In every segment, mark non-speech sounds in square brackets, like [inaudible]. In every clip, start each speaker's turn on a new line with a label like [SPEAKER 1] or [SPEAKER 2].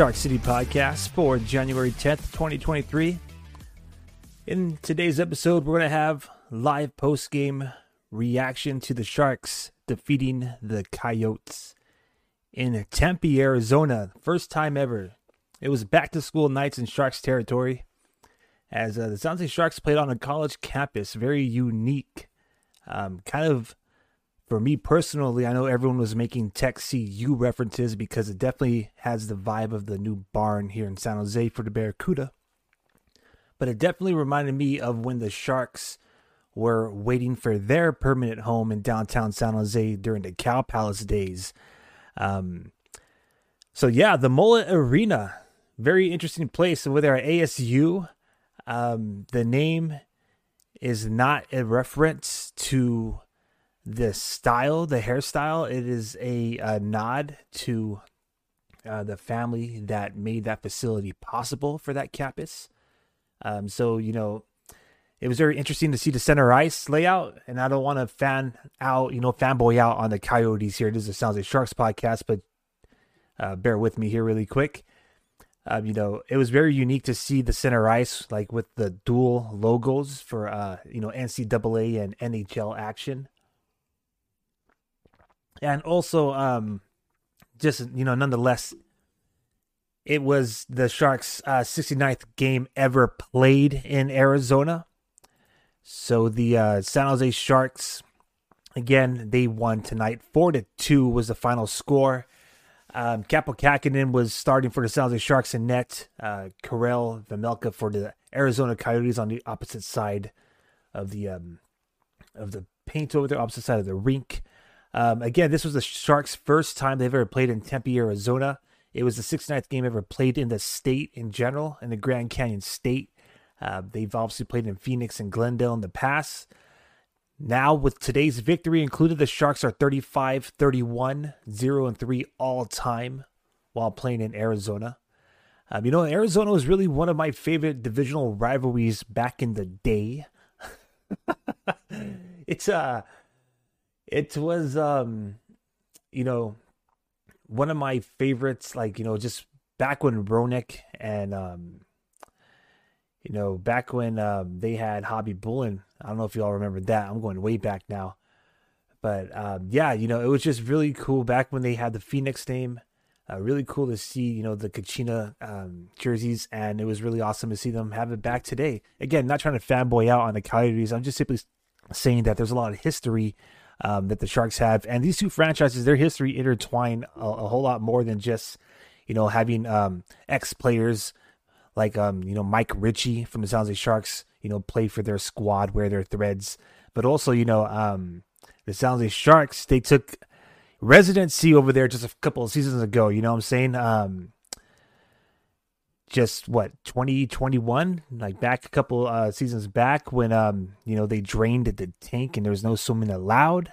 [SPEAKER 1] Shark City podcast for January 10th, 2023. In today's episode, we're going to have live post game reaction to the Sharks defeating the Coyotes in Tempe, Arizona. First time ever. It was back to school nights in Sharks territory as uh, the San Jose Sharks played on a college campus. Very unique. Um, kind of for me personally, I know everyone was making Tech CU references because it definitely has the vibe of the new barn here in San Jose for the Barracuda. But it definitely reminded me of when the Sharks were waiting for their permanent home in downtown San Jose during the Cow Palace days. Um, so yeah, the Mullet Arena, very interesting place there at ASU. Um, the name is not a reference to the style, the hairstyle. It is a, a nod to uh, the family that made that facility possible for that campus. Um, so you know, it was very interesting to see the center ice layout, and I don't want to fan out, you know, fanboy out on the Coyotes here. This is a San Jose Sharks podcast, but uh, bear with me here really quick. Um, you know, it was very unique to see the center ice like with the dual logos for uh, you know NCAA and NHL action and also um, just you know, nonetheless, it was the Sharks' uh, 69th game ever played in Arizona. So the uh, San Jose Sharks, again, they won tonight. Four to two was the final score. Um, Kaapo Kähkönen was starting for the San Jose Sharks in net. Uh, Karel Vejmelka for the Arizona Coyotes on the opposite side of the um, of the paint over the opposite side of the rink. Um, again, this was the Sharks' first time they've ever played in Tempe, Arizona. It was the 69th game ever played in the state in general, in the Grand Canyon State. Uh, they've obviously played in Phoenix and Glendale in the past. Now, with today's victory included, the Sharks are 35 31, 0 and 3 all time while playing in Arizona. Um, you know, Arizona was really one of my favorite divisional rivalries back in the day. [laughs] it's uh it was um you know one of my favorites like you know just back when Roenick and um you know back when um they had Hobby Bullen. I don't know if you all remember that. I'm going way back now. But um yeah you know it was just really cool back when they had the Phoenix name. Uh, really cool to see you know the Kachina um, jerseys and it was really awesome to see them have it back today. Again not trying to fanboy out on the Coyotes. I'm just simply saying that there's a lot of history um, that the Sharks have. And these two franchises, their history intertwine a, a whole lot more than just, you know, having um, ex players like, um, you know, Mike Ricci from the San Jose Sharks, you know, play for their squad, wear their threads. But also, you know, um, the San Jose Sharks, they took residency over there just a couple of seasons ago. You know what I'm saying? Um, just what 2021 like back a couple uh seasons back when um you know they drained the tank and there was no swimming allowed.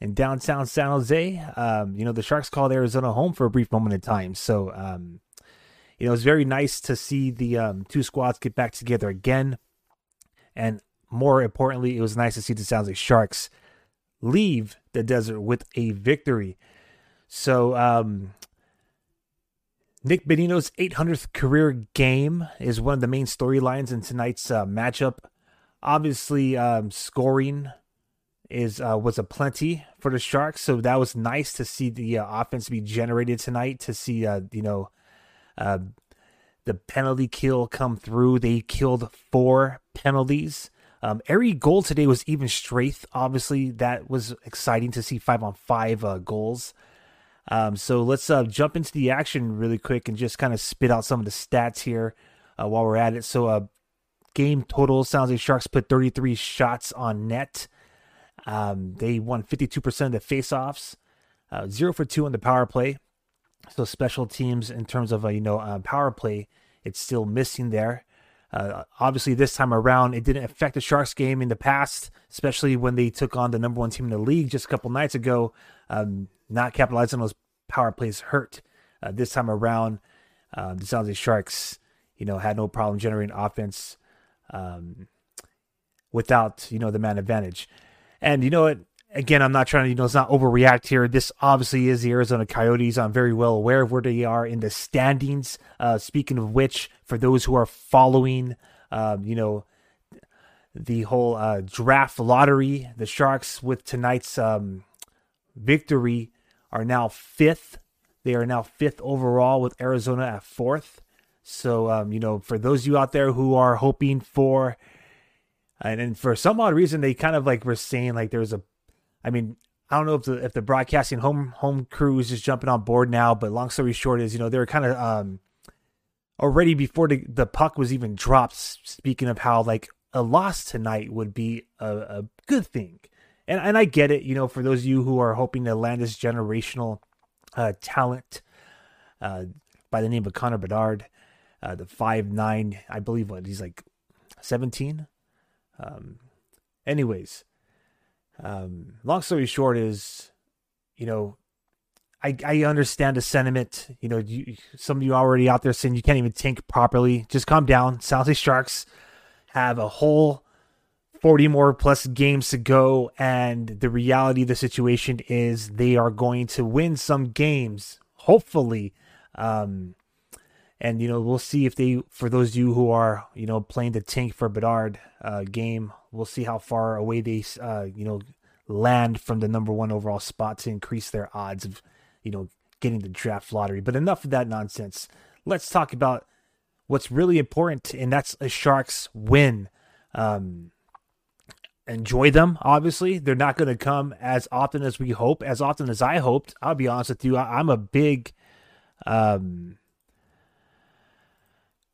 [SPEAKER 1] In downtown san jose um you know the sharks called arizona home for a brief moment in time. So um you know it's very nice to see the um two squads get back together again. And more importantly it was nice to see the san jose sharks leave the desert with a victory. So um Nick Bonino's 800th career game is one of the main storylines in tonight's uh, matchup. Obviously, um, scoring is uh, was a plenty for the Sharks, so that was nice to see the uh, offense be generated tonight. To see, uh, you know, uh, the penalty kill come through. They killed four penalties. Um, every goal today was even strength. Obviously, that was exciting to see five on five uh, goals. Um, so let's uh, jump into the action really quick and just kind of spit out some of the stats here uh, while we're at it. So, uh, game total San Jose Sharks put 33 shots on net. Um, they won 52% of the faceoffs, uh, zero for two on the power play. So special teams in terms of uh, you know uh, power play, it's still missing there. Uh, obviously, this time around, it didn't affect the Sharks game in the past, especially when they took on the number one team in the league just a couple nights ago. Um, not capitalizing on those power plays hurt. Uh, this time around, uh, the San Jose Sharks, you know, had no problem generating offense um, without, you know, the man advantage. And you know what? again, I'm not trying to, you know, it's not overreact here. This obviously is the Arizona Coyotes. I'm very well aware of where they are in the standings. Uh, speaking of which, for those who are following, um, you know, the whole uh, draft lottery, the Sharks with tonight's um, victory are now fifth. They are now fifth overall with Arizona at fourth. So, um, you know, for those of you out there who are hoping for, and, and for some odd reason, they kind of like were saying like there's a I mean, I don't know if the if the broadcasting home home crew is just jumping on board now, but long story short is you know they were kind of um already before the the puck was even dropped. Speaking of how like a loss tonight would be a, a good thing, and and I get it. You know, for those of you who are hoping to land this generational uh, talent uh, by the name of Connor Bedard, uh, the five nine, I believe what he's like seventeen. Um, anyways, um, long story short is, you know, I I understand the sentiment. You know, you, some of you already out there saying you can't even think properly. Just calm down. San Sharks have a whole 40 more plus games to go and the reality of the situation is they are going to win some games hopefully. Um, and you know we'll see if they for those of you who are you know playing the tank for bedard uh, game we'll see how far away they uh, you know land from the number one overall spot to increase their odds of you know getting the draft lottery. But enough of that nonsense. Let's talk about what's really important and that's a sharks win. Um, enjoy them obviously. They're not going to come as often as we hope as often as i hoped. I'll be honest with you I, am a big um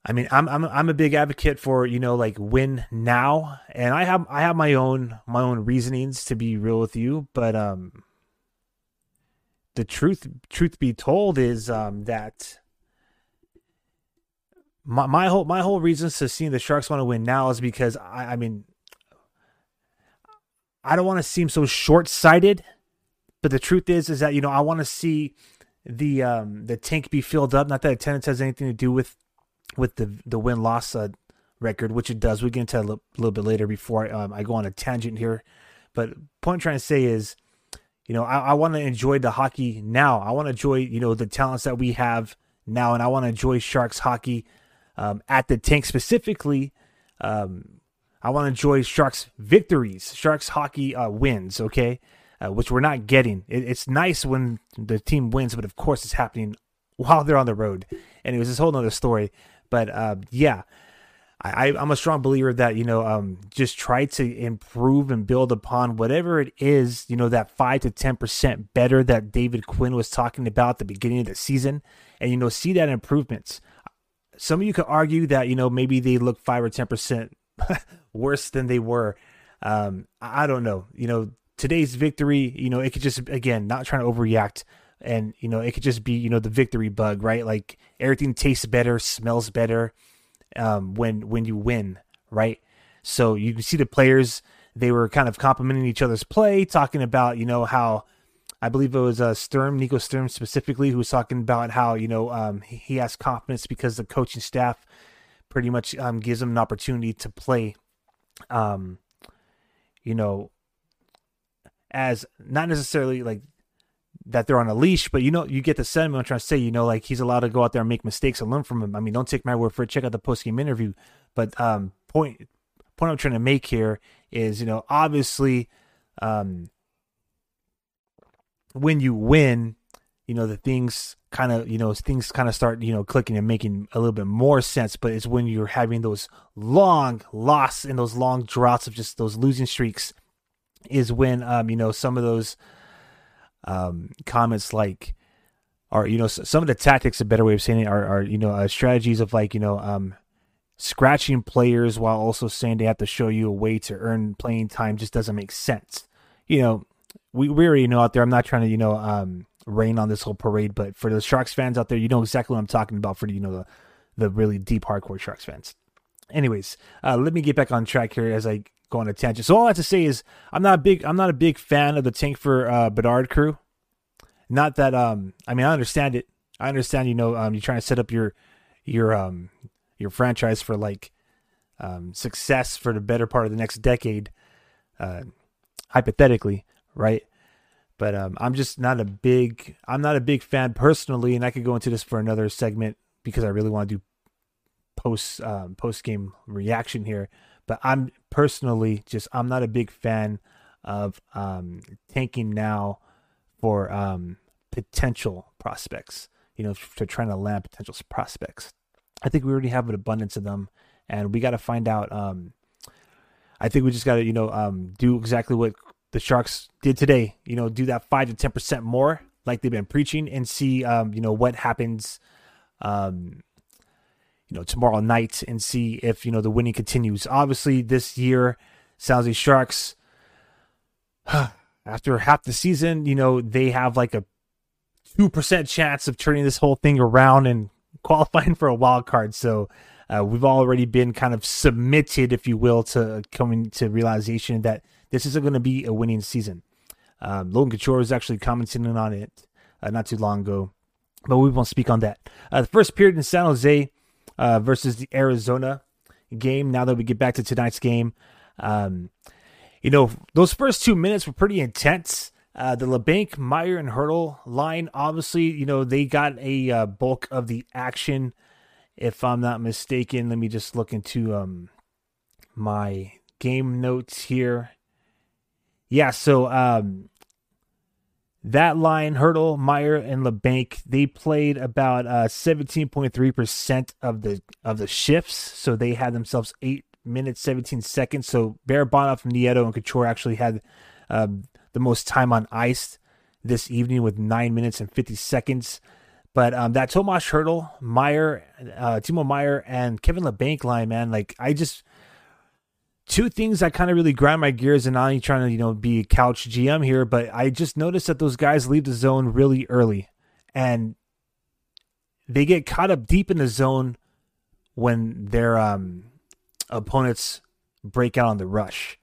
[SPEAKER 1] I mean, I'm I'm I'm a big advocate for you know like win now, and I have I have my own my own reasonings to be real with you, but um, the truth truth be told is um that my my whole my whole reasons to seeing the Sharks want to win now is because I I mean I don't want to seem so short sighted, but the truth is is that you know I want to see the um the tank be filled up. Not that attendance has anything to do with with the the win loss uh, record, which it does. We get into a little, little bit later before um, I go on a tangent here. But point I'm trying to say is, you know, I, I want to enjoy the hockey now. I want to enjoy, you know, the talents that we have now, and I want to enjoy Sharks hockey um, at the tank specifically. Um, I want to enjoy Sharks victories, Sharks hockey uh, wins. Okay, uh, which we're not getting. It, it's nice when the team wins, but of course, it's happening while they're on the road. And it was this whole other story. But uh, yeah, I, I'm a strong believer that you know um, just try to improve and build upon whatever it is you know that five to ten percent better that David Quinn was talking about at the beginning of the season, and you know see that improvements. Some of you could argue that you know maybe they look five or ten percent [laughs] worse than they were. Um, I don't know. You know today's victory. You know it could just again not trying to overreact and you know it could just be you know the victory bug right like everything tastes better smells better um, when when you win right so you can see the players they were kind of complimenting each other's play talking about you know how I believe it was uh, Sturm, Nico Sturm specifically, who was talking about how you know um, he has confidence because the coaching staff pretty much um, gives him an opportunity to play, um, you know, as not necessarily like that they're on a leash, but you know, you get the sentiment I'm trying to say, you know, like he's allowed to go out there and make mistakes and learn from him. I mean, don't take my word for it. Check out the post game interview. But um, point point I'm trying to make here is, you know, obviously, um, when you win, you know, the things kind of, you know, things kind of start, you know, clicking and making a little bit more sense. But it's when you're having those long loss and those long droughts of just those losing streaks, is when, um, you know, some of those um, comments like, or you know, some of the tactics, a better way of saying it, are, are you know, uh, strategies of like, you know, um, scratching players while also saying they have to show you a way to earn playing time just doesn't make sense. You know, we, we already know out there. I'm not trying to, you know, um, rain on this whole parade, but for the Sharks fans out there, you know exactly what I'm talking about. For you know the the really deep hardcore Sharks fans. Anyways, uh, let me get back on track here as I go on a tangent. So all I have to say is I'm not a big I'm not a big fan of the tank for uh, Bedard crew. Not that um I mean I understand it. I understand you know um you're trying to set up your your um your franchise for like um success for the better part of the next decade uh hypothetically, right? But um, I'm just not a big I'm not a big fan personally, and I could go into this for another segment because I really want to do post um, post game reaction here. But I'm personally just I'm not a big fan of um, tanking now for um, potential prospects. You know, to trying to land potential prospects. I think we already have an abundance of them, and we got to find out. Um, I think we just got to you know um, do exactly what the Sharks did today. You know, do that five to ten percent more, like they've been preaching, and see um, you know what happens. Um, you know tomorrow night and see if you know the winning continues. Obviously, this year, San Sharks, [sighs] after half the season, you know they have like a two percent chance of turning this whole thing around and [laughs] qualifying for a wild card. So uh, we've already been kind of submitted, if you will, to coming to realization that this isn't going to be a winning season. Um, Logan Couture was actually commenting on it uh, not too long ago, but we won't speak on that. Uh, the first period in San Jose uh, versus the Arizona game. Now that we get back to tonight's game, um, you know those first two minutes were pretty intense. Uh, the Labanc, Meier, and Hertl line, obviously, you know, they got a uh, bulk of the action. If I'm not mistaken, let me just look into um, my game notes here. Yeah, so um, that line, Hertl, Meier, and Labanc, they played about uh, 17.3% of the of the shifts. So they had themselves eight minutes, 17 seconds. So Barabanov, Nieto, and Couture actually had um, the most time on ice this evening with nine minutes and 50 seconds. But um, that Tomas Hertl, Meier, uh, Timo Meier, and Kevin Labanc line, man, like I just two things that kind of really grind my gears, and I'm trying to you know be a couch GM here, but I just noticed that those guys leave the zone really early, and they get caught up deep in the zone when their um, opponents break out on the rush.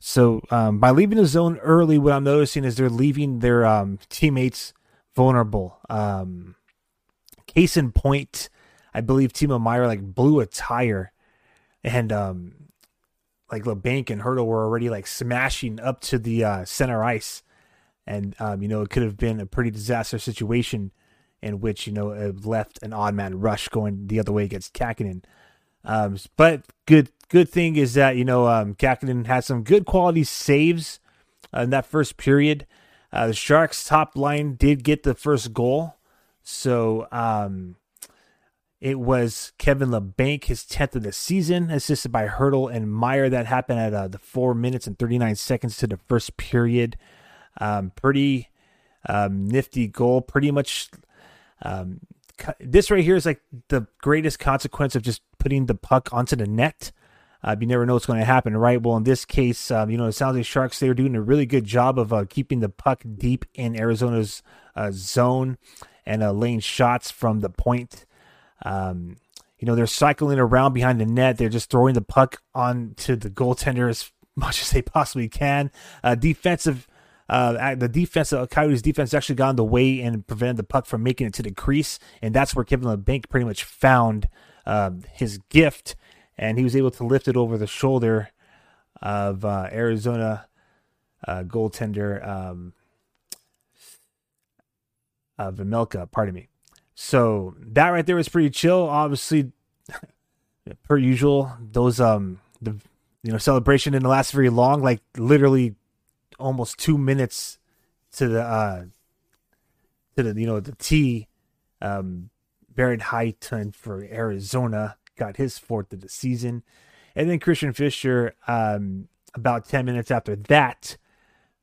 [SPEAKER 1] So um, by leaving the zone early, what I'm noticing is they're leaving their um, teammates vulnerable. Um, case in point, I believe Timo Meier like blew a tire, and um, like Labanc and Hertl were already like smashing up to the uh, center ice, and um, you know it could have been a pretty disastrous situation in which you know it left an odd man rush going the other way against Kahkonen. Um, but good good thing is that you know um, Kahkonen had some good quality saves uh, in that first period. Uh, the Sharks' top line did get the first goal, so um, it was Kevin Labanc, his tenth of the season, assisted by Hertl and Meier. That happened at uh, the four minutes and thirty nine seconds to the first period. Um, pretty um, nifty goal. Pretty much um, this right here is like the greatest consequence of just putting the puck onto the net. Uh, you never know what's going to happen, right? Well, in this case, um, you know, the San Jose Sharks, they were doing a really good job of uh, keeping the puck deep in Arizona's uh, zone and uh, laying shots from the point. Um, you know, they're cycling around behind the net. They're just throwing the puck onto the goaltender as [laughs] much as they possibly can. Uh, defensive uh, the defense, uh, Coyotes defense actually got in the way and prevented the puck from making it to the crease. And that's where Kevin Labanc pretty much found uh, his gift. And he was able to lift it over the shoulder of uh, Arizona uh, goaltender um, uh, pardon me. So that right there was pretty chill. Obviously, [laughs] per usual, those um the you know celebration didn't last very long. Like literally almost two minutes to the uh to the you know the T. Um, Barrett Hayton for Arizona got his fourth of the season, and then Christian Fischer. um, about ten minutes after that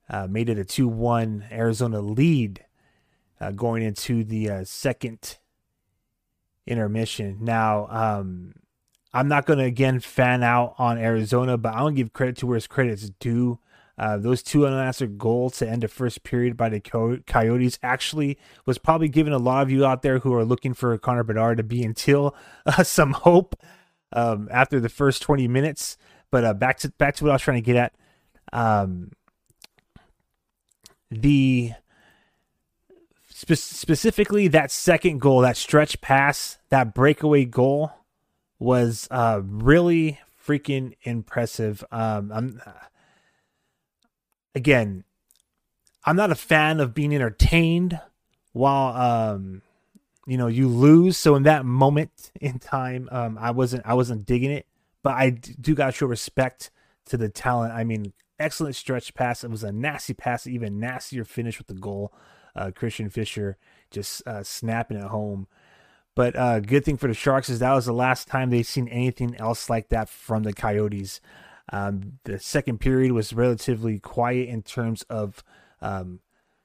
[SPEAKER 1] uh, made it a two one Arizona lead uh, going into the uh, second intermission. Now, um, I'm not going to again fan out on Arizona, but going to give credit to where his credit's due. Uh, those two unanswered goals to end the first period by the Coyotes actually was probably giving a lot of you out there who are looking for Connor Bedard to be until [laughs] uh, some hope um, after the first 20 minutes. But uh, back to back to what I was trying to get at. Um, the spe- specifically that second goal, that stretch pass, that breakaway goal was uh, really freaking impressive. Um, I'm again, I'm not a fan of being entertained while um, you know you lose. So in that moment in time, um, I wasn't I wasn't digging it, but I do got to show respect to the talent. I mean, excellent stretch pass. It was a nasty pass, even nastier finish with the goal. Uh, Christian Fischer just uh, snapping it home. But uh, good thing for the Sharks is that was the last time they've seen anything else like that from the Coyotes. Um, the second period was relatively quiet in terms of, um,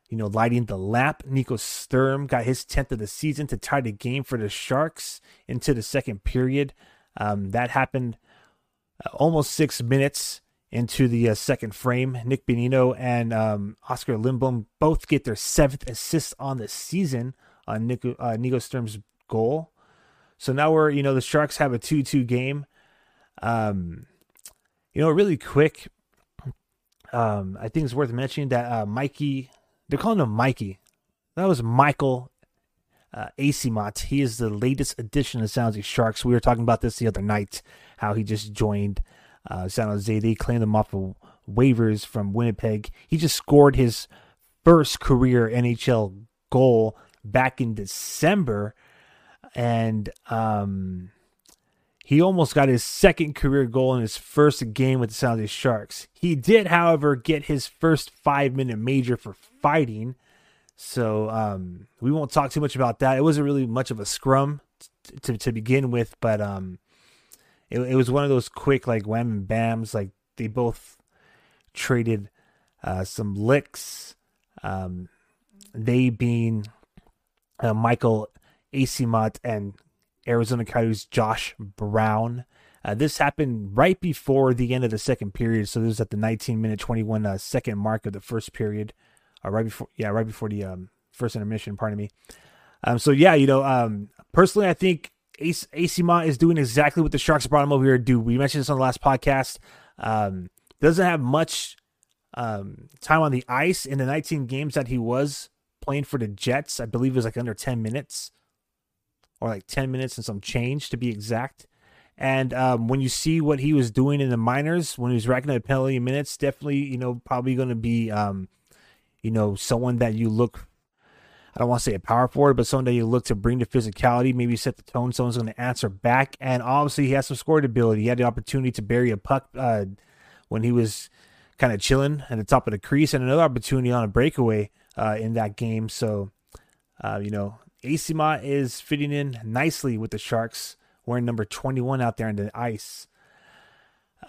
[SPEAKER 1] you know, lighting the lamp. Nico Sturm got his 10th of the season to tie the game for the Sharks into the second period. Um, that happened uh, almost six minutes into the uh, second frame. Nick Bonino and um, Oskar Lindblom both get their seventh assist on the season on Nico, uh, Nico Sturm's goal. So now we're, you know, the Sharks have a 2 2 game. Um, you know, really quick, um, I think it's worth mentioning that uh, Mikey, they're calling him Mikey. That was Michael uh, Eyssimont. He is the latest addition to Jose Sharks. We were talking about this the other night, how he just joined uh, San Jose. They claimed him off of waivers from Winnipeg. He just scored his first career NHL goal back in December, and um, he almost got his second career goal in his first game with the San Jose Sharks. He did, however, get his first five minute major for fighting. So um, we won't talk too much about that. It wasn't really much of a scrum to, to begin with, but um, it, it was one of those quick like wham and bams. Like they both traded uh, some licks. Um, they being uh, Michael Eyssimont and Arizona Coyotes Josh Brown. Uh, this happened right before the end of the second period, so this was at the 19 minute 21 uh, second mark of the first period, uh, right before yeah, right before the um, first intermission. Pardon me. Um, so yeah, you know, um, personally, I think AC, Eyssimont is doing exactly what the Sharks brought him over here to do. We mentioned this on the last podcast. Um, doesn't have much um, time on the ice in the 19 games that he was playing for the Jets. I believe it was like under 10 minutes or like 10 minutes and some change to be exact. And um, when you see what he was doing in the minors, when he was racking up penalty minutes, definitely, you know, probably going to be, um, you know, someone that you look, I don't want to say a power forward, but someone that you look to bring the physicality, maybe set the tone. Someone's going to answer back. And obviously, he has some scoring ability. He had the opportunity to bury a puck uh, when he was kind of chilling at the top of the crease, and another opportunity on a breakaway uh, in that game. So, uh, you know, Eyssimont is fitting in nicely with the Sharks, wearing number 21 out there on the ice.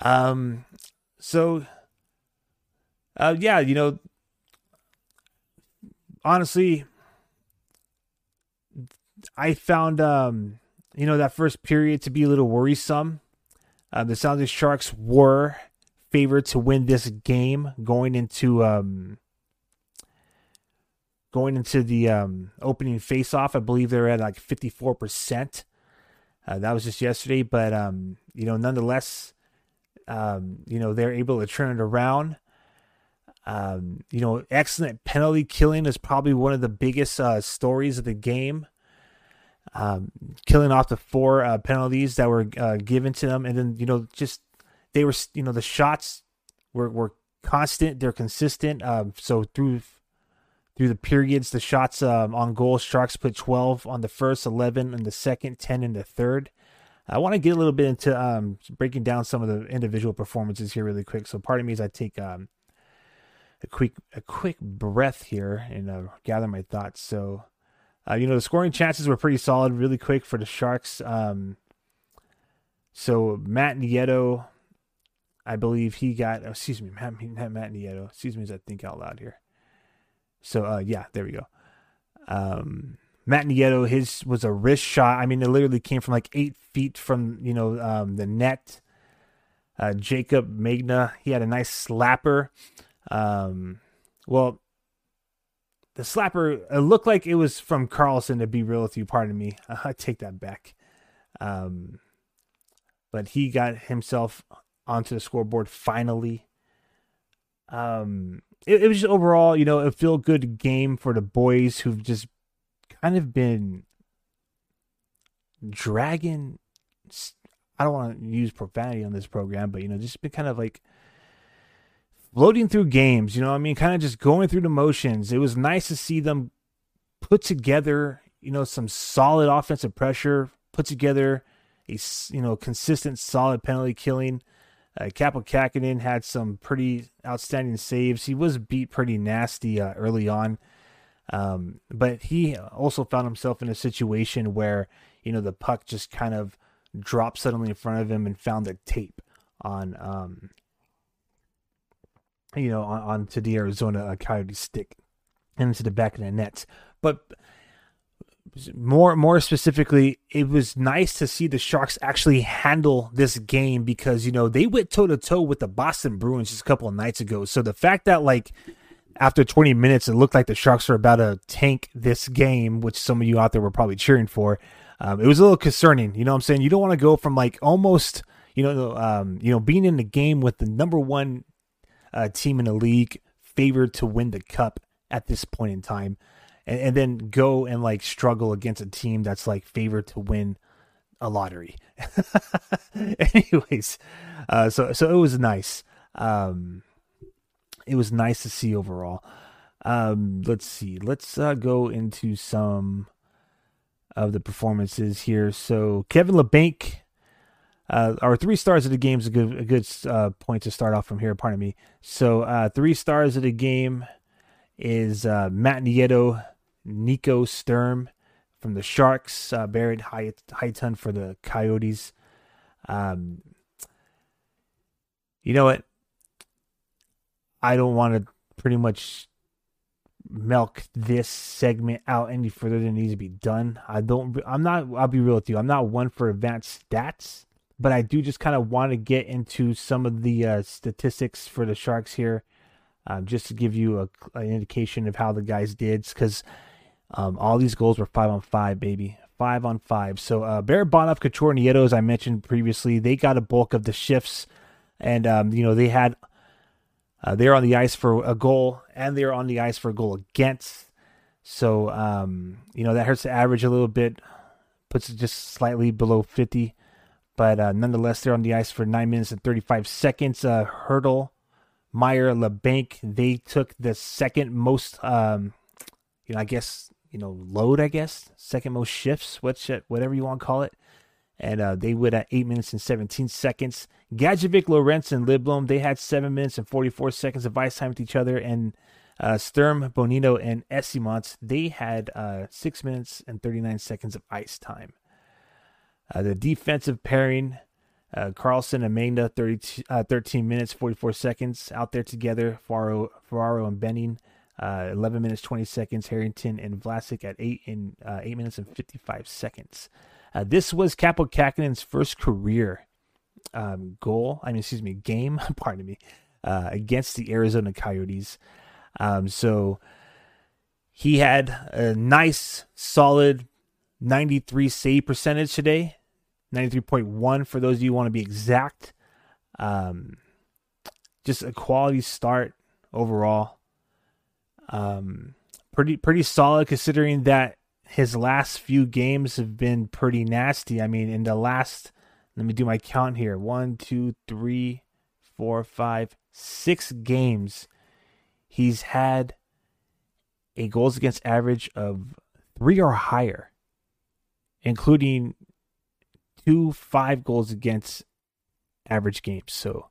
[SPEAKER 1] Um, so, uh, yeah, you know, honestly, I found, um, you know, that first period to be a little worrisome. Uh, the San Jose Sharks were favored to win this game going into um, going into the um, opening face-off. I believe they're at like 54%. Uh, that was just yesterday, but um, you know, nonetheless, um, you know, they're able to turn it around. Um, you know, excellent penalty killing is probably one of the biggest uh, stories of the game. Um, killing off the four uh, penalties that were uh, given to them, and then you know, just they were, you know, the shots were were constant, they're consistent. Um, so through through the periods. The shots um, on goal, Sharks put 12 on the first, 11 in the second, 10 in the third. I want to get a little bit into um, breaking down some of the individual performances here really quick. So part of me is I take um, a quick a quick breath here and uh, gather my thoughts. So uh, you know the scoring chances were pretty solid, really quick for the Sharks. Um, so Matt Nieto, I believe he got. Oh, excuse me, Matt, Matt Nieto. Excuse me as I think out loud here. So uh, yeah, there we go. Um, Matt Nieto, his was a wrist shot. I mean, it literally came from like eight feet from you know um, the net. Uh, Jacob Magna, he had a nice slapper. Um, well, the slapper it looked like it was from Karlsson. To be real with you, pardon me, [laughs] I take that back. Um, but he got himself onto the scoreboard finally. Um, it, it was just overall, you know, a feel good game for the boys who've just kind of been dragging. I don't want to use profanity on this program, but you know, just been kind of like floating through games. You know, I mean, kind of just going through the motions. It was nice to see them put together, you know, some solid offensive pressure, put together a you know consistent, solid penalty killing. Uh, Kaapo Kähkönen had some pretty outstanding saves. He was beat pretty nasty uh, early on, um, but he also found himself in a situation where you know the puck just kind of dropped suddenly in front of him and found the tape on um, you know on, onto the Arizona uh, Coyote stick into the back of the nets. But more more specifically, it was nice to see the Sharks actually handle this game because you know they went toe to toe with the Boston Bruins just a couple of nights ago. So the fact that like after 20 minutes it looked like the Sharks were about to tank this game, which some of you out there were probably cheering for, um, it was a little concerning. You know what I'm saying? You don't want to go from like almost you know um, you know being in the game with the number one uh, team in the league favored to win the cup at this point in time and, and then go and like struggle against a team that's like favored to win a lottery. [laughs] Anyways, uh, so so it was nice. Um, it was nice to see overall. Um, let's see. Let's uh, go into some of the performances here. So Kevin Labanc, uh, our three stars of the game is a good a good uh, point to start off from here. Pardon me. So uh, three stars of the game is uh, Matt Nieto, Nico Sturm from the Sharks, uh, Barrett Hayton for the Coyotes. Um, you know what? I don't want to pretty much milk this segment out any further than it needs to be done. I don't. I'm not. I'll be real with you. I'm not one for advanced stats, but I do just kind of want to get into some of the uh, statistics for the Sharks here, um, just to give you a, an indication of how the guys did. Because um, all these goals were five on five, baby. Five on five. So uh, Bonov, Couture, Nieto, as I mentioned previously, they got a bulk of the shifts. And, um, you know, they had, uh, they're on the ice for a goal and they're on the ice for a goal against. So, um, you know, that hurts the average a little bit, puts it just slightly below 50. But uh, nonetheless, they're on the ice for 9 minutes and 35 seconds. Uh, Hertl, Meier, Labanc, they took the second most, um, you know, I guess you know, load, I guess, second most shifts, whatever you want to call it. And uh, they would at 8 minutes and 17 seconds. Gadjovich, Lorenz, and Lindblom, they had 7 minutes and 44 seconds of ice time with each other. And uh, Sturm, Bonino, and Eyssimont, they had uh, 6 minutes and 39 seconds of ice time. Uh, the defensive pairing, uh, Karlsson and Magna, 30, uh, 13 minutes, 44 seconds out there together. Ferraro, Ferraro and Benning, uh, 11 minutes 20 seconds. Harrington and Vlasic at eight in uh, eight minutes and 55 seconds. This was Kaapo Kähkönen's first career um, goal. I mean, excuse me, game. [laughs] pardon me, against the Arizona Coyotes. Um, so he had a nice, solid 93 save percentage today. 93.1 for those of you who want to be exact. Um, just a quality start overall. Um, pretty pretty solid considering that his last few games have been pretty nasty. I mean, in the last, let me do my count here: one, two, three, four, five, six games. He's had a goals against average of three or higher, including two five goals against average games. So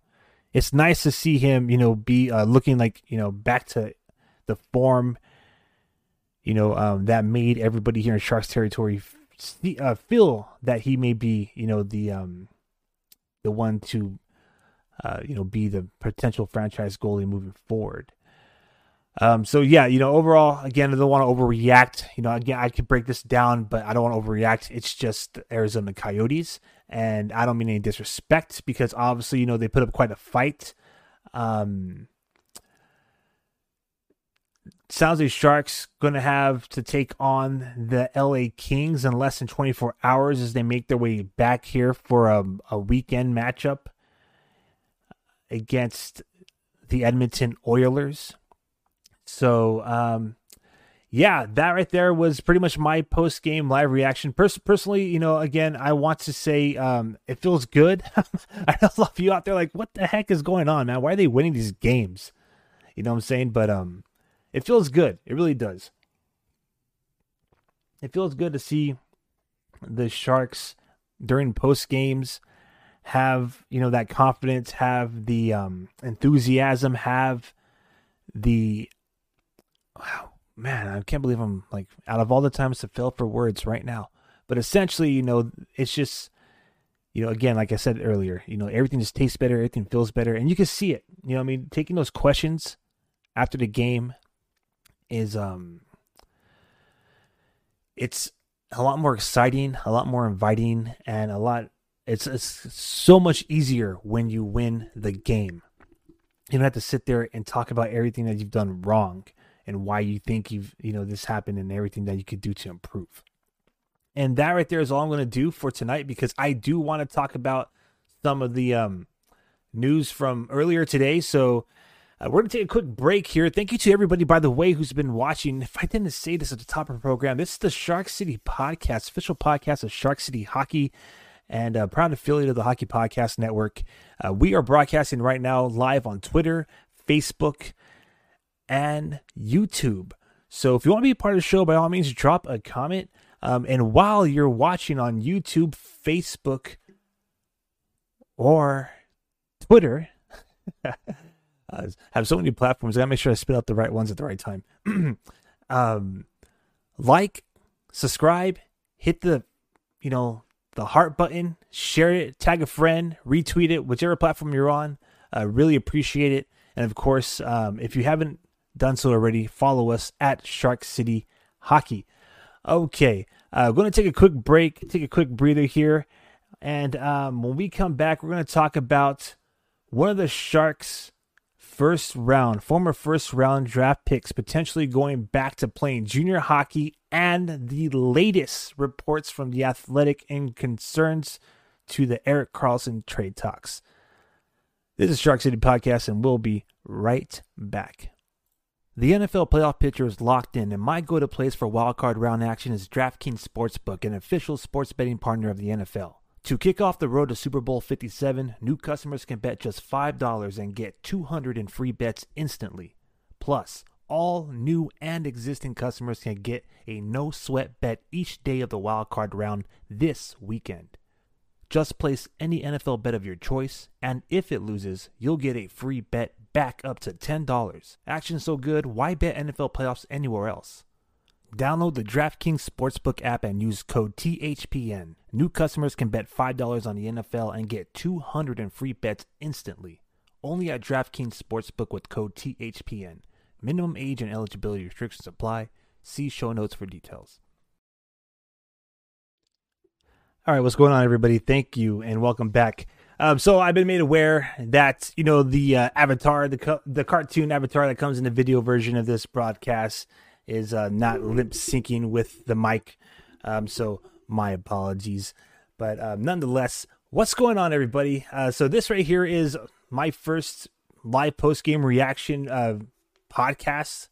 [SPEAKER 1] it's nice to see him, you know, be uh, looking like you know back to the form, you know, um, that made everybody here in Sharks territory uh, feel that he may be, you know, the um, the one to, uh, you know, be the potential franchise goalie moving forward. Um, so yeah, you know, overall, again, I don't want to overreact. You know, again, I could break this down, but I don't want to overreact. It's just Arizona Coyotes, and I don't mean any disrespect because obviously, you know, they put up quite a fight. Um, San Jose Sharks going to have to take on the LA Kings in less than 24 hours as they make their way back here for a, a weekend matchup against the Edmonton Oilers. So, um, yeah, that right there was pretty much my post game live reaction. Pers- personally, you know, again, I want to say um, it feels good. [laughs] I know a lot of you out there like, what the heck is going on, man? Why are they winning these games? You know what I'm saying? But um, it feels good. It really does. It feels good to see the Sharks during post games have you know that confidence, have the um, enthusiasm, have the wow, man, I can't believe I'm like out of all the times to fail for words right now. But essentially, you know, it's just you know, again, like I said earlier, you know, everything just tastes better, everything feels better, and you can see it. You know, I mean, taking those questions after the game is um it's a lot more exciting, a lot more inviting, and a lot it's, it's so much easier when you win the game. You don't have to sit there and talk about everything that you've done wrong and why you think you've you know this happened and everything that you could do to improve. And that right there is all I'm going to do for tonight because I do want to talk about some of the um, news from earlier today. So uh, we're going to take a quick break here. Thank you to everybody, by the way, who's been watching. If I didn't say this at the top of the program, this is the Shark City Podcast, official podcast of Shark City Hockey and a proud affiliate of the Hockey Podcast Network. Uh, we are broadcasting right now live on Twitter, Facebook, and YouTube. So if you want to be a part of the show, by all means, drop a comment. Um, and while you're watching on YouTube, Facebook, or Twitter, [laughs] uh, have so many platforms. I gotta make sure I spit out the right ones at the right time. [clears throat] um, like, subscribe, hit the, you know, the heart button, share it, tag a friend, retweet it, whichever platform you're on. I uh, really appreciate it. And of course, um, if you haven't done so already, follow us at Shark City Hockey. Okay, I'm uh, going to take a quick break, take a quick breather here. And um, when we come back, we're going to talk about one of the Sharks' first round, former first round draft picks, potentially going back to playing junior hockey, and the latest reports from the athletic and concerns to the Erik Karlsson trade talks. This is Shark City Podcast, and we'll be right back. The NFL playoff picture is locked in, and my go-to place for wildcard round action is DraftKings Sportsbook, an official sports betting partner of the NFL. To kick off the road to Super Bowl 57, new customers can bet just $5 and get 200 in free bets instantly. Plus, all new and existing customers can get a no sweat bet each day of the wildcard round this weekend. Just place any NFL bet of your choice, and if it loses, you'll get a free bet back up to $10. Action so good, why bet NFL playoffs anywhere else? Download the DraftKings Sportsbook app and use code THPN. New customers can bet $5 on the NFL and get 200 in free bets instantly. Only at DraftKings Sportsbook with code THPN. Minimum age and eligibility restrictions apply. See show notes for details. All right, what's going on, everybody? Thank you and welcome back. Um, so I've been made aware that you know the uh, avatar, the the cartoon avatar that comes in the video version of this broadcast is uh, not lip syncing with the mic. Um, so my apologies, but um, nonetheless, what's going on, everybody? Uh, so this right here is my first live post game reaction uh, podcast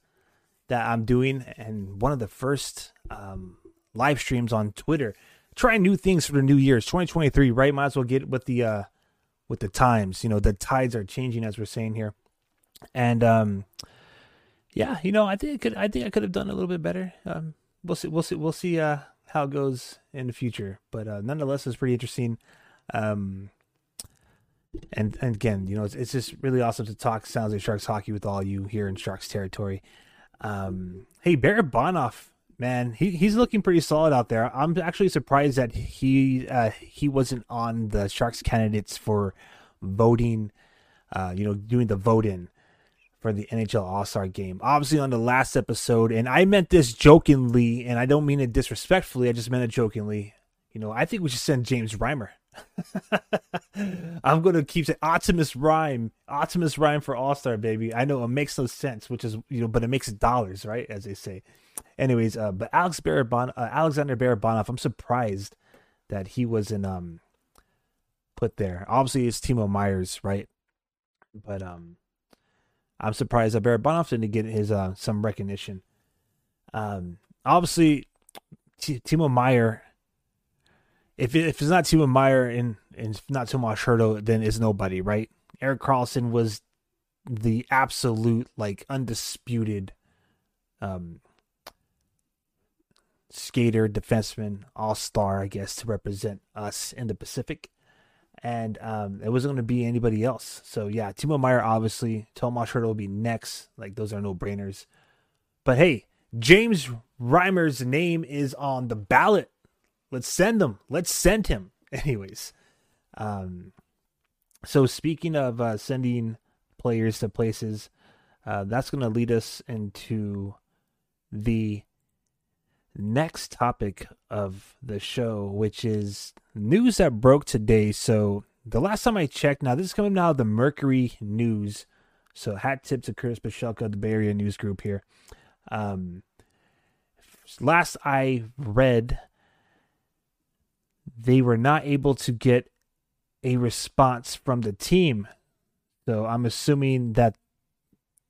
[SPEAKER 1] that I'm doing, and one of the first um, live streams on Twitter. Trying new things for the new year. It's 2023, right? Might as well get with the uh, with the times. You know, the tides are changing as we're saying here, and um, yeah, you know, I think I could. I think I could have done a little bit better. Um, we'll see. We'll see. We'll see uh, how it goes in the future. But uh, nonetheless, it's pretty interesting. Um, and, and again, you know, it's, it's just really awesome to talk San Jose Sharks hockey with all you here in Sharks territory. Um, hey, Barabanov, man, he, he's looking pretty solid out there. I'm actually surprised that he uh, he wasn't on the Sharks candidates for voting. Uh, you know, doing the vote in for the NHL All Star game. Obviously, on the last episode, and I meant this jokingly, and I don't mean it disrespectfully. I just meant it jokingly. You know, I think we should send James Reimer [laughs] I'm gonna keep saying Optimus Reim, Optimus Reim for All Star, baby. I know it makes no sense, which is you know, but it makes dollars, right? As they say. Anyways, uh, but Alex Barabon, uh, Alexander Barabanov, I'm surprised that he wasn't um put there. Obviously, it's Timo Meier's, right? But um, I'm surprised that Barabanov didn't get his uh some recognition. Um, obviously, T- Timo Meier. If if it's not Timo Meier and and not Tomas Hertl, then it's nobody, right? Erik Karlsson was the absolute like undisputed um skater, defenseman, all star, I guess, to represent us in the Pacific. And um, it wasn't going to be anybody else. So, yeah, Timo Meier, obviously. Tomas Hertl will be next. Like, those are no brainers. But hey, James Reimer's name is on the ballot. Let's send him. Let's send him. [laughs] Anyways, um, so speaking of uh, sending players to places, uh, that's going to lead us into the next topic of the show, which is news that broke today. So the last time I checked, now this is coming out of the Mercury News. So hat tip to Curtis Pashelka, the Bay Area News Group here. Um, last I read, they were not able to get a response from the team. So I'm assuming that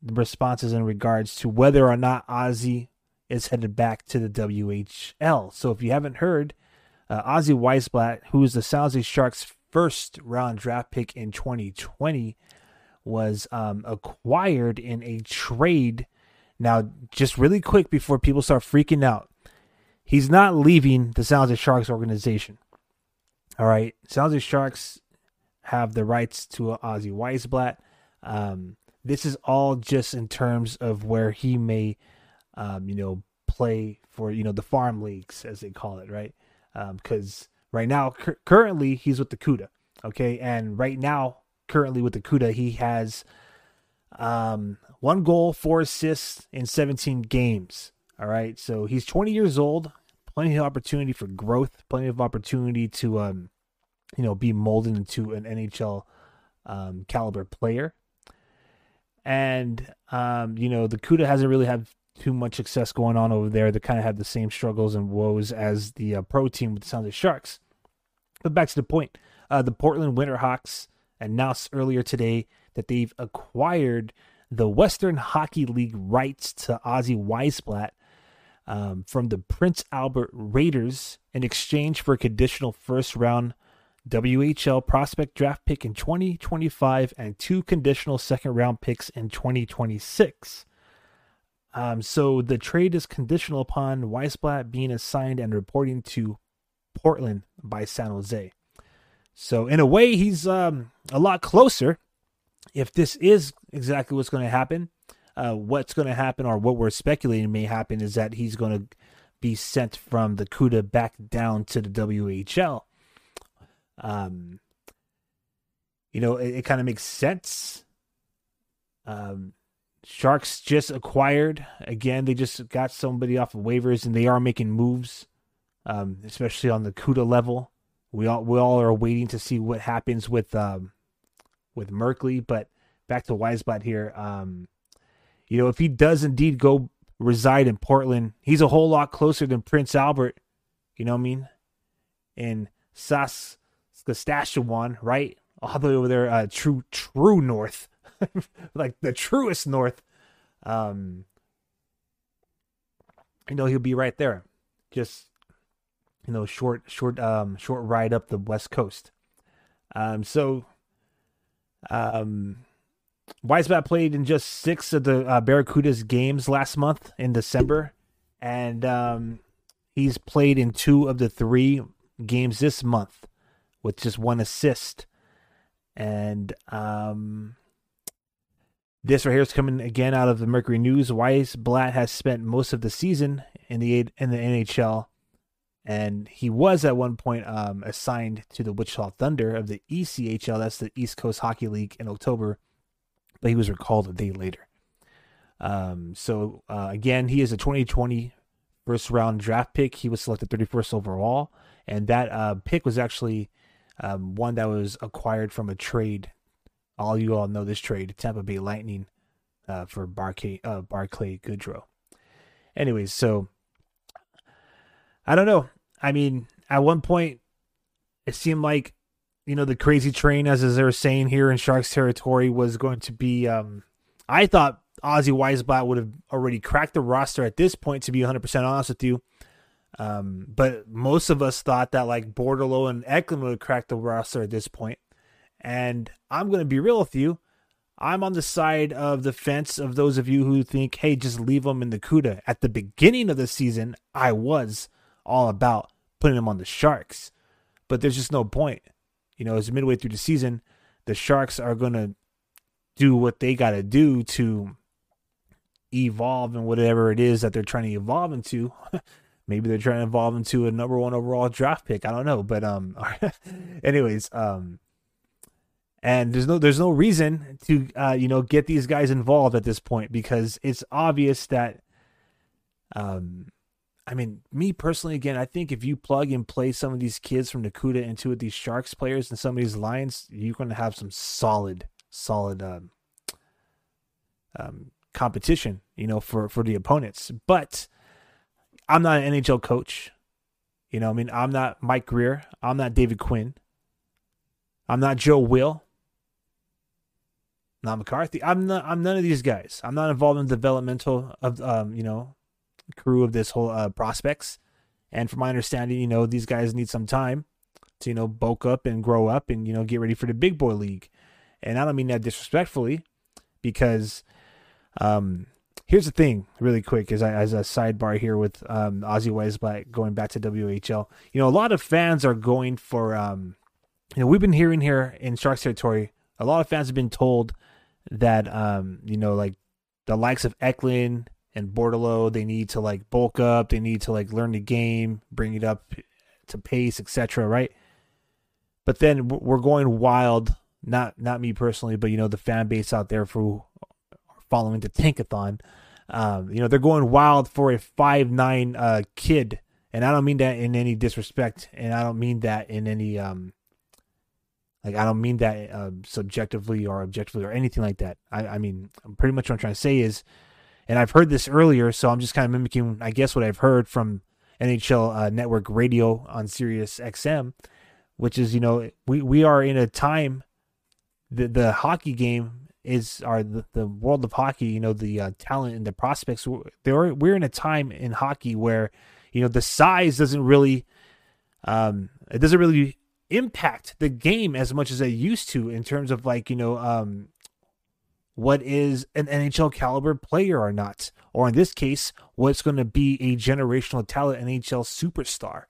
[SPEAKER 1] the response is in regards to whether or not Ozzy is headed back to the WHL. So if you haven't heard, uh, Ozzy Wiesblatt, who is the San Jose Sharks' first round draft pick in 2020, was um, acquired in a trade. Now, just really quick before people start freaking out, he's not leaving the San Jose Sharks organization. All right, San Jose Sharks have the rights to Ozzy Wiesblatt. Um, this is all just in terms of where he may um, you know, play for you know the farm leagues as they call it, right? Because um, right now, cu- currently he's with the Cuda, okay, and right now, currently with the Cuda, he has um, one goal, four assists in 17 games. All right, so he's 20 years old, plenty of opportunity for growth, plenty of opportunity to um, you know, be molded into an NHL um, caliber player. And um, you know, the Cuda hasn't really had too much success going on over there. They kind of have the same struggles and woes as the uh, pro team with the Jose Sharks. But back to the point, uh, the Portland Winterhawks announced earlier today that they've acquired the Western Hockey League rights to Ozzy Wiesblatt um, from the Prince Albert Raiders in exchange for a conditional first round WHL prospect draft pick in 2025 and two conditional second round picks in 2026. Um, so the trade is conditional upon Wiesblatt being assigned and reporting to Portland by San Jose. So in a way, he's um, a lot closer. If this is exactly what's going to happen, uh, what's going to happen, or what we're speculating may happen, is that he's going to be sent from the Cuda back down to the WHL. Um, you know, it, it kind of makes sense. Um, Sharks just acquired again. They just got somebody off of waivers, and they are making moves, um, especially on the Cuda level. We all we all are waiting to see what happens with um, with Merkley. But back to Wiesblatt here. Um, you know, if he does indeed go reside in Portland, he's a whole lot closer than Prince Albert. You know what I mean? In Saskatchewan, right? All the way over there, uh, true true north. [laughs] like the truest north. Um, you know, he'll be right there. Just you know, short, short, um, short ride up the west coast. Um, so, um, Wiesblatt played in just six of the uh, Barracudas games last month in December, and um, he's played in two of the three games this month with just one assist. And um, this right here is coming again out of the Mercury News. Wiesblatt has spent most of the season in the in the NHL, and he was at one point um, assigned to the Wichita Thunder of the ECHL. That's the East Coast Hockey League in October, but he was recalled a day later. Um, so uh, again, he is a 2020 first round draft pick. He was selected 31st overall, and that uh, pick was actually um, one that was acquired from a trade all you all know this trade, Tampa Bay Lightning uh, for Barclay, uh, Barclay Goodrow. Anyways, so I don't know. I mean, at one point, it seemed like you know the crazy train, as as they were saying here in Sharks territory, was going to be. Um, I thought Ozzy Wiesblatt would have already cracked the roster at this point, to be 100% honest with you. Um, but most of us thought that like Bordeleau and Eklund would have cracked the roster at this point. And I'm going to be real with you. I'm on the side of the fence of those of you who think, hey, just leave them in the Cuda. At the beginning of the season, I was all about putting them on the Sharks. But there's just no point. You know, as midway through the season, the Sharks are going to do what they got to do to evolve and whatever it is that they're trying to evolve into. [laughs] Maybe they're trying to evolve into a number one overall draft pick. I don't know, but um, [laughs] anyways, um, and there's no there's no reason to uh, you know get these guys involved at this point because it's obvious that um I mean me personally again I think if you plug and play some of these kids from Nakuda into these Sharks players and some of these Lions you're going to have some solid solid um, um competition you know for for the opponents. But I'm not an NHL coach. You know I mean I'm not Mike Grier. I'm not David Quinn. I'm not Joe Will not McCarthy. I'm not. I'm none of these guys. I'm not involved in the developmental of um, you know, crew of this whole uh, prospects. And from my understanding, you know, these guys need some time to you know bulk up and grow up and you know get ready for the big boy league. And I don't mean that disrespectfully, because um, here's the thing, really quick, as I, as a sidebar here with um, Ozzy Wiesblatt going back to WHL. You know, a lot of fans are going for um, you know, we've been hearing here in Sharks territory. A lot of fans have been told that um you know like the likes of Eklund and Bordeleau they need to like bulk up, they need to like learn the game, bring it up to pace, etc. Right? But then we're going wild. Not not me personally, but you know the fan base out there for following the Tankathon. Um, you know they're going wild for a five nine uh, kid, and I don't mean that in any disrespect, and I don't mean that in any um, like I don't mean that uh, subjectively or objectively or anything like that. I, I mean, pretty much what I'm trying to say is, and I've heard this earlier, so I'm just kind of mimicking, I guess, what I've heard from NHL uh, Network Radio on Sirius XM, which is, you know, we we are in a time, the the hockey game is our the, the world of hockey. You know, the uh, talent and the prospects. There, we're in a time in hockey where, you know, the size doesn't really, um, it doesn't really impact the game as much as they used to in terms of like you know um what is an NHL caliber player or not, or in this case, what's going to be a generational talent NHL superstar.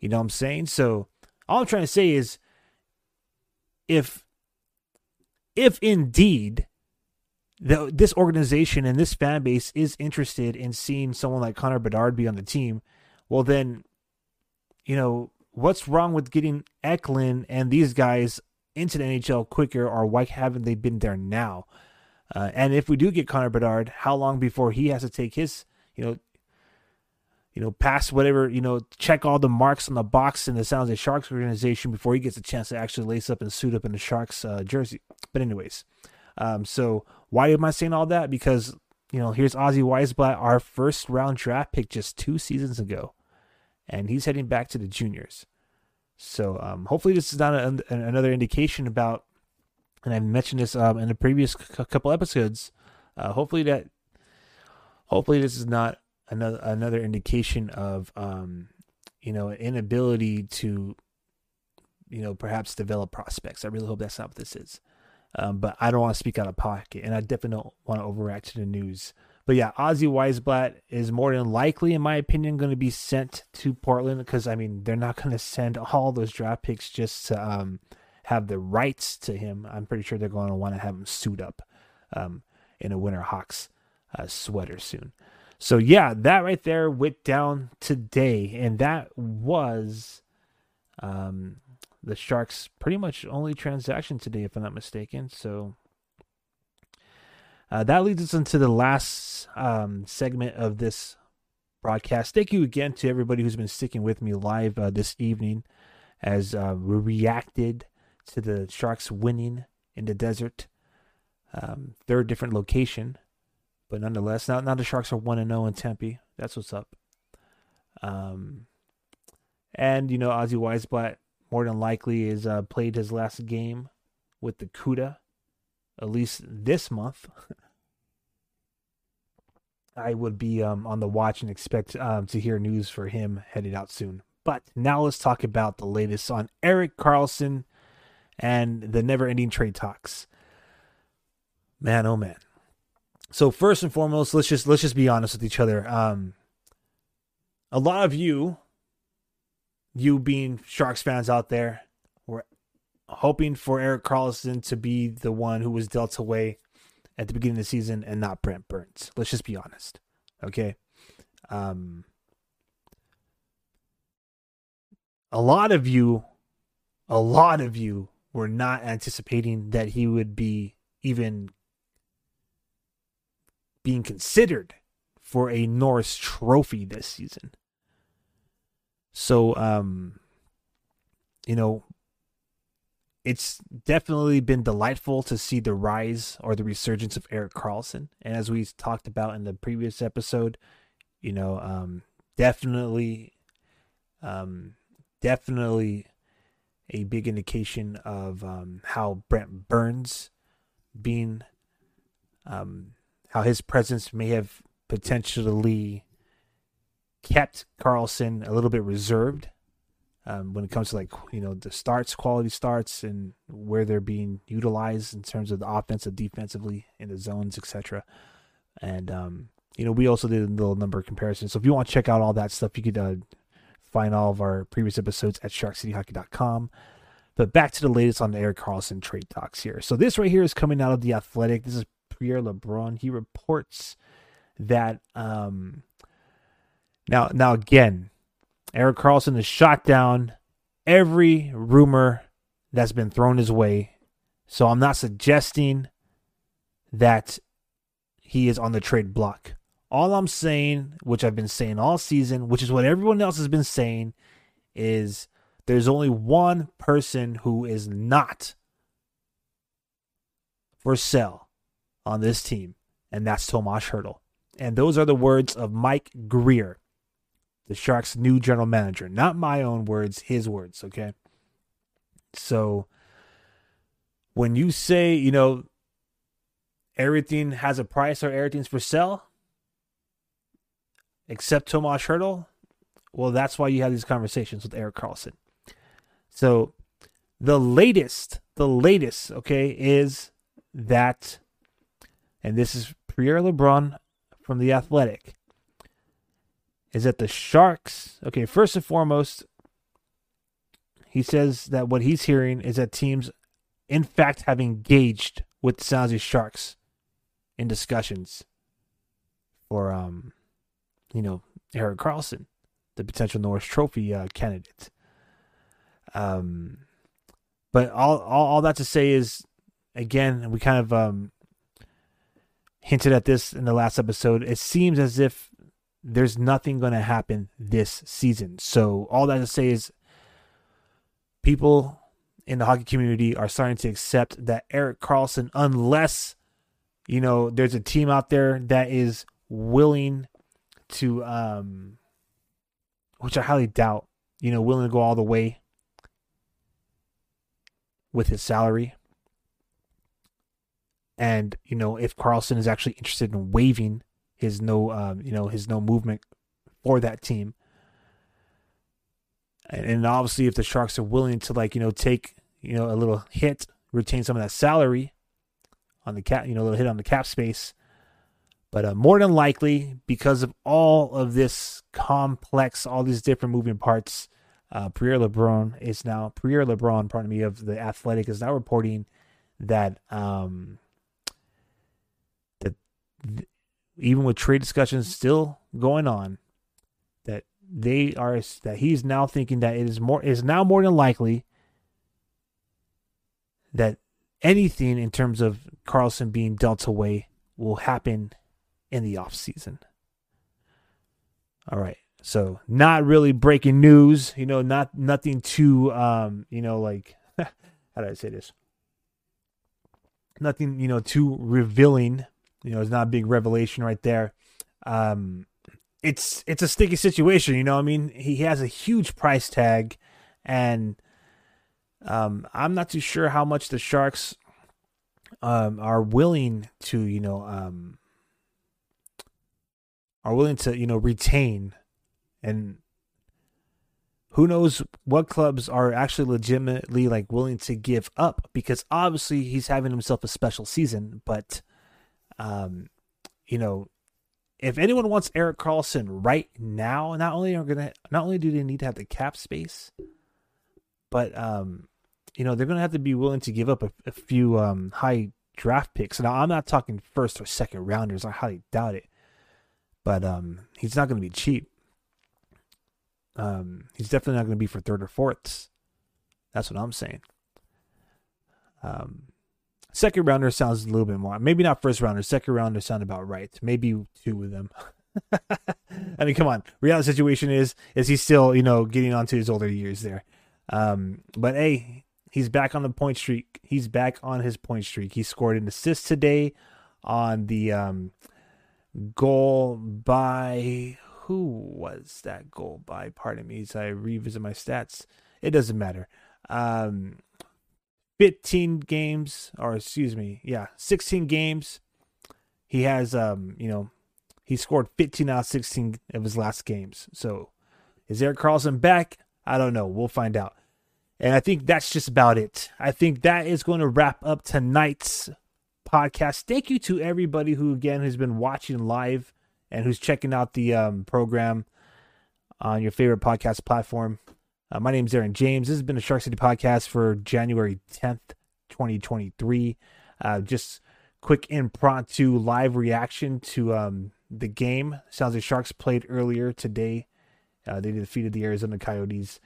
[SPEAKER 1] You know what I'm saying? So all I'm trying to say is, if if indeed the, this organization and this fan base is interested in seeing someone like Connor Bedard be on the team, well then, you know, what's wrong with getting Eklund and these guys into the NHL quicker, or why haven't they been there now? Uh, and if we do get Connor Bedard, how long before he has to take his, you know, you know, pass whatever, you know, check all the marks on the box in the San Jose Sharks organization before he gets a chance to actually lace up and suit up in the Sharks uh, jersey. But anyways, um, so why am I saying all that? Because you know, here's Ozzy Wiesblatt, our first round draft pick just two seasons ago and he's heading back to the juniors. So um, hopefully this is not a, another indication about, and I've mentioned this um, in the previous c- couple episodes. Uh, hopefully that, hopefully this is not another another indication of, um, you know, inability to, you know, perhaps develop prospects. I really hope that's not what this is. Um, but I don't want to speak out of pocket, and I definitely don't want to overreact to the news. But yeah, Ozzy Wiesblatt is more than likely, in my opinion, going to be sent to Portland because I mean they're not going to send [laughs] all those draft picks just to um, have the rights to him. I'm pretty sure they're going to want to have him suit up um, in a Winter Hawks uh, sweater soon. So yeah, that right there went down today, and that was um, the Sharks' pretty much only transaction today, if I'm not mistaken. So uh, that leads us into the last um, segment of this broadcast. Thank you again to everybody who's been sticking with me live uh, this evening as uh, we reacted to the Sharks winning in the desert. Um, third different location, but nonetheless, now, now the Sharks are 1 0 in Tempe. That's what's up. Um, and, you know, Ozzy Wiesblatt more than likely is uh, played his last game with the Cuda at least this month. [laughs] I would be um, on the watch and expect um, to hear news for him headed out soon. But now let's talk about the latest on Erik Karlsson and the never-ending trade talks. Man, oh man. So first and foremost, let's just let's just be honest with each other. Um, a lot of you, you being Sharks fans out there, hoping for Erik Karlsson to be the one who was dealt away at the beginning of the season and not Brent Burns. Let's just be honest. Okay. Um, a lot of you, a lot of you were not anticipating that he would be even being considered for a Norris trophy this season. So, um, you know, it's definitely been delightful to see the rise or the resurgence of Erik Karlsson. And as we talked about in the previous episode, you know, um, definitely, um, definitely a big indication of um, how Brent Burns being, um, how his presence may have potentially kept Karlsson a little bit reserved um, when it comes to like you know the starts, quality starts, and where they're being utilized in terms of the offensive, defensively, in the zones, etc. And um, you know we also did a little number of comparisons. So if you want to check out all that stuff, you could uh, find all of our previous episodes at SharkCityHockey.com. But back to the latest on the Erik Karlsson trade talks here. So this right here is coming out of the Athletic. This is Pierre LeBrun. He reports that um, now now again Erik Karlsson has shot down every rumor that's been thrown his way. So I'm not suggesting that he is on the trade block. All I'm saying, which I've been saying all season, which is what everyone else has been saying, is there's only one person who is not for sale on this team, and that's Tomas Hertl. And those are the words of Mike Grier the Sharks' new general manager. Not my own words, his words, okay? So when you say, you know, everything has a price or everything's for sale, except Tomas Hertl, well, that's why you have these conversations with Erik Karlsson. So the latest, the latest, okay, is that, and this is Pierre LeBrun from The Athletic is that the Sharks, okay, first and foremost, he says that what he's hearing is that teams, in fact, have engaged with the San Jose Sharks in discussions for, um, you know, Erik Karlsson, the potential Norris Trophy uh, candidate. Um, but all, all all that to say is, again, we kind of um hinted at this in the last episode. It seems as if there's nothing going to happen this season. So all that to say is people in the hockey community are starting to accept that Erik Karlsson, unless you know there's a team out there that is willing to, um, which I highly doubt, you know, willing to go all the way with his salary. And you know, if Karlsson is actually interested in waiving his no um, you know his no movement for that team. And, and obviously, if the Sharks are willing to like you know take you know a little hit, retain some of that salary on the cap, you know, a little hit on the cap space. But uh, more than likely, because of all of this complex, all these different moving parts, uh, Pierre LeBrun is now Pierre LeBrun, pardon me, of the Athletic is now reporting that um, that th- even with trade discussions still going on, that they are that he's now thinking that it is more is now more than likely that anything in terms of Karlsson being dealt away will happen in the off season. All right. So not really breaking news, you know, not nothing too um, you know, like [laughs] how do I say this? Nothing, you know, too revealing you know, it's not a big revelation right there. Um, it's it's a sticky situation, you know. I mean, he has a huge price tag, and um, I'm not too sure how much the Sharks um, are willing to, you know, um, are willing to, you know, retain and who knows what clubs are actually legitimately like willing to give up because obviously he's having himself a special season, but um you know, if anyone wants Erik Karlsson right now, not only are gonna not only do they need to have the cap space, but um, you know they're gonna have to be willing to give up a, a few um high draft picks. Now I'm not talking first or second rounders. I highly doubt it, but um, he's not gonna be cheap. Um, he's definitely not gonna be for third or fourths. That's what I'm saying. Um, Second rounder sounds a little bit more. Maybe not first rounder. Second rounder sound about right. Maybe two of them. [laughs] I mean, come on. Reality situation is is he still you know getting onto his older years there? Um, but hey, he's back on the point streak. He's back on his point streak. He scored an assist today on the um, goal by who was that goal by? Pardon me as I revisit my stats. It doesn't matter. Um, 15 games, or excuse me, yeah, 16 games. He has, um, you know, he scored 15 out of 16 of his last games. So is Erik Karlsson back? I don't know. We'll find out. And I think that's just about it. I think that is going to wrap up tonight's podcast. Thank you to everybody who, again, has been watching live and who's checking out the um, program on your favorite podcast platform. Uh, my name is Aaron James. This has been a Shark City podcast for January 10th, 2023. Uh, just quick impromptu live reaction to um, the game. Sounds like Sharks played earlier today. Uh, they defeated the Arizona Coyotes.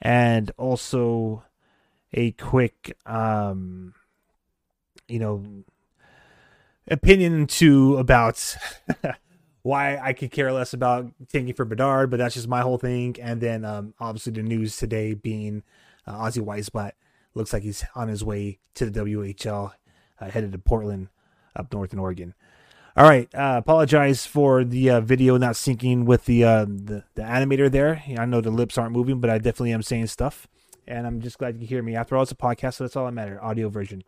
[SPEAKER 1] And also a quick, um, you know, opinion to about [laughs] why I could care less about tanking for Bedard, but that's just my whole thing. And then um, obviously the news today being uh, Ozzy Wiesblatt looks like he's on his way to the WHL, uh, headed to Portland up north in Oregon. All right, uh, apologize for the uh, video not syncing with the, uh, the, the animator there. I know the lips aren't moving, but I definitely am saying stuff, and I'm just glad you can hear me. After all, it's a podcast, so that's all that matters. Audio version.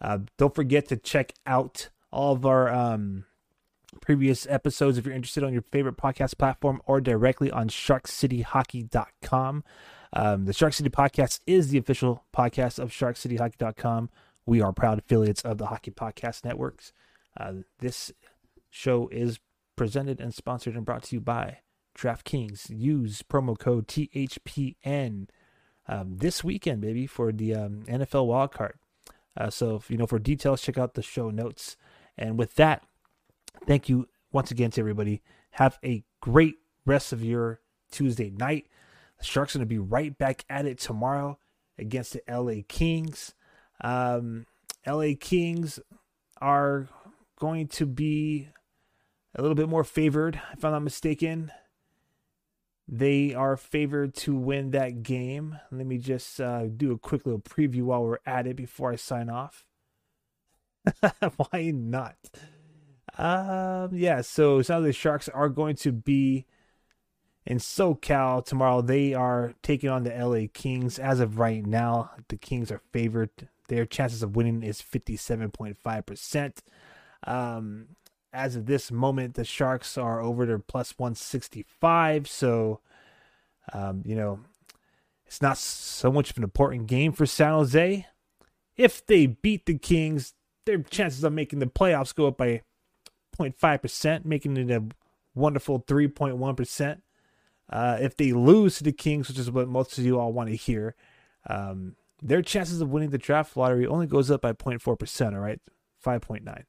[SPEAKER 1] Uh, don't forget to check out all of our um, previous episodes if you're interested on your favorite podcast platform or directly on sharkcityhockey.com. Um, the Shark City Podcast is the official podcast of sharkcityhockey.com. We are proud affiliates of the Hockey Podcast Networks. Uh, this show is presented and sponsored and brought to you by DraftKings. Use promo code THPN um, this weekend, baby, for the um, NFL wildcard. Uh, so, if, you know, for details, check out the show notes. And with that, Thank you once again to everybody. Have a great rest of your Tuesday night. The Sharks are going to be right back at it tomorrow against the LA Kings. Um, LA Kings are going to be a little bit more favored, if I'm not mistaken. They are favored to win that game. Let me just uh, do a quick little preview while we're at it before I sign off. [laughs] Why not? Um, yeah, so some of the Sharks are going to be in SoCal tomorrow. They are taking on the LA Kings. As of right now, the Kings are favored. Their chances of winning is 57.5%. Um, as of this moment, the Sharks are over to plus 165. So, um, you know, it's not so much of an important game for San Jose. If they beat the Kings, their chances of making the playoffs go up by 0.5%, making it a wonderful 3.1%. Uh, if they lose to the Kings, which is what most of you all want to hear, um, their chances of winning the draft lottery only goes up by 0.4%, all right? 5.9.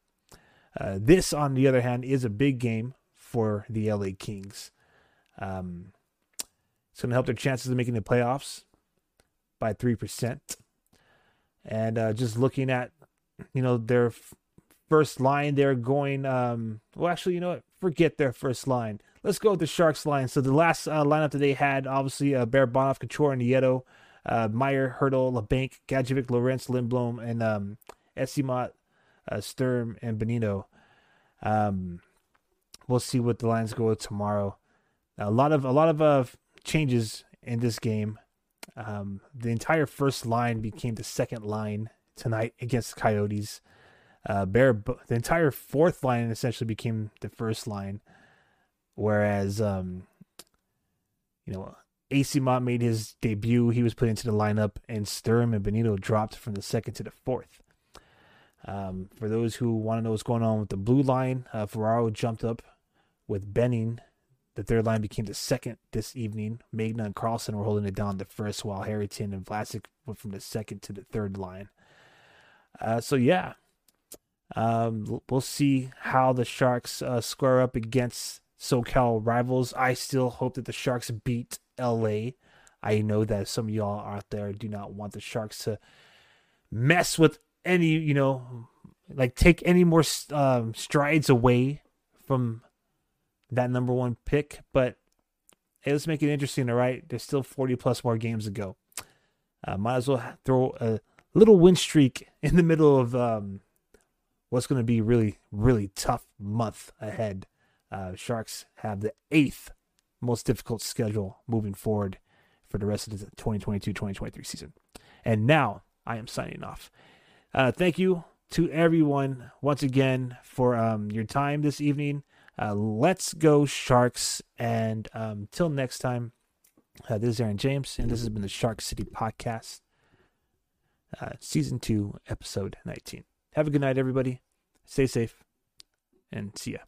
[SPEAKER 1] Uh, this, on the other hand, is a big game for the LA Kings. Um, it's going to help their chances of making the playoffs by 3%. And uh, just looking at, you know, their first line. They're going, um, well, actually, you know what? Forget their first line. Let's go with the Sharks line. So the last uh, lineup that they had, obviously, uh, Barabanov, Couture, and Nieto, uh, Meier, Hertl, Labanc, Gadjovich, Lorentz, Lindblom, and um, Eyssimont, uh, Sturm, and Bonino. Um, we'll see what the lines go with tomorrow. A lot of a lot of uh, changes in this game. Um, the entire first line became the second line tonight against the Coyotes. Uh, Bear, the entire fourth line essentially became the first line. whereas um, you know Eyssimont made his debut. He was put into the lineup, and Sturm and Bonino dropped from the second to the fourth. Um, for those who want to know what's going on with the blue line, uh, Ferraro jumped up with Benning. The third line became the second this evening. Megna and Karlsson were holding it down the first, while Harrington and Vlasic went from the second to the third line. Uh, so yeah, um, we'll see how the Sharks uh, square up against SoCal rivals. I still hope that the Sharks beat LA. I know that some of y'all out there do not want the Sharks to mess with any, you know, like take any more um, strides away from that number one pick. But hey, let's make it interesting, all right? There's still 40 plus more games to go. Uh, might as well throw a little win streak in the middle of um, what's going to be really, really tough month ahead. Uh, Sharks have the eighth most difficult schedule moving forward for the rest of the 2022-2023 season. And now I am signing off. Uh, thank you to everyone once again for um, your time this evening. Uh, let's go Sharks! And um, till next time, uh, this is Aaron James, and this has been the Shark City Podcast, uh, Season Two, Episode 19. Have a good night, everybody. Stay safe, and see ya.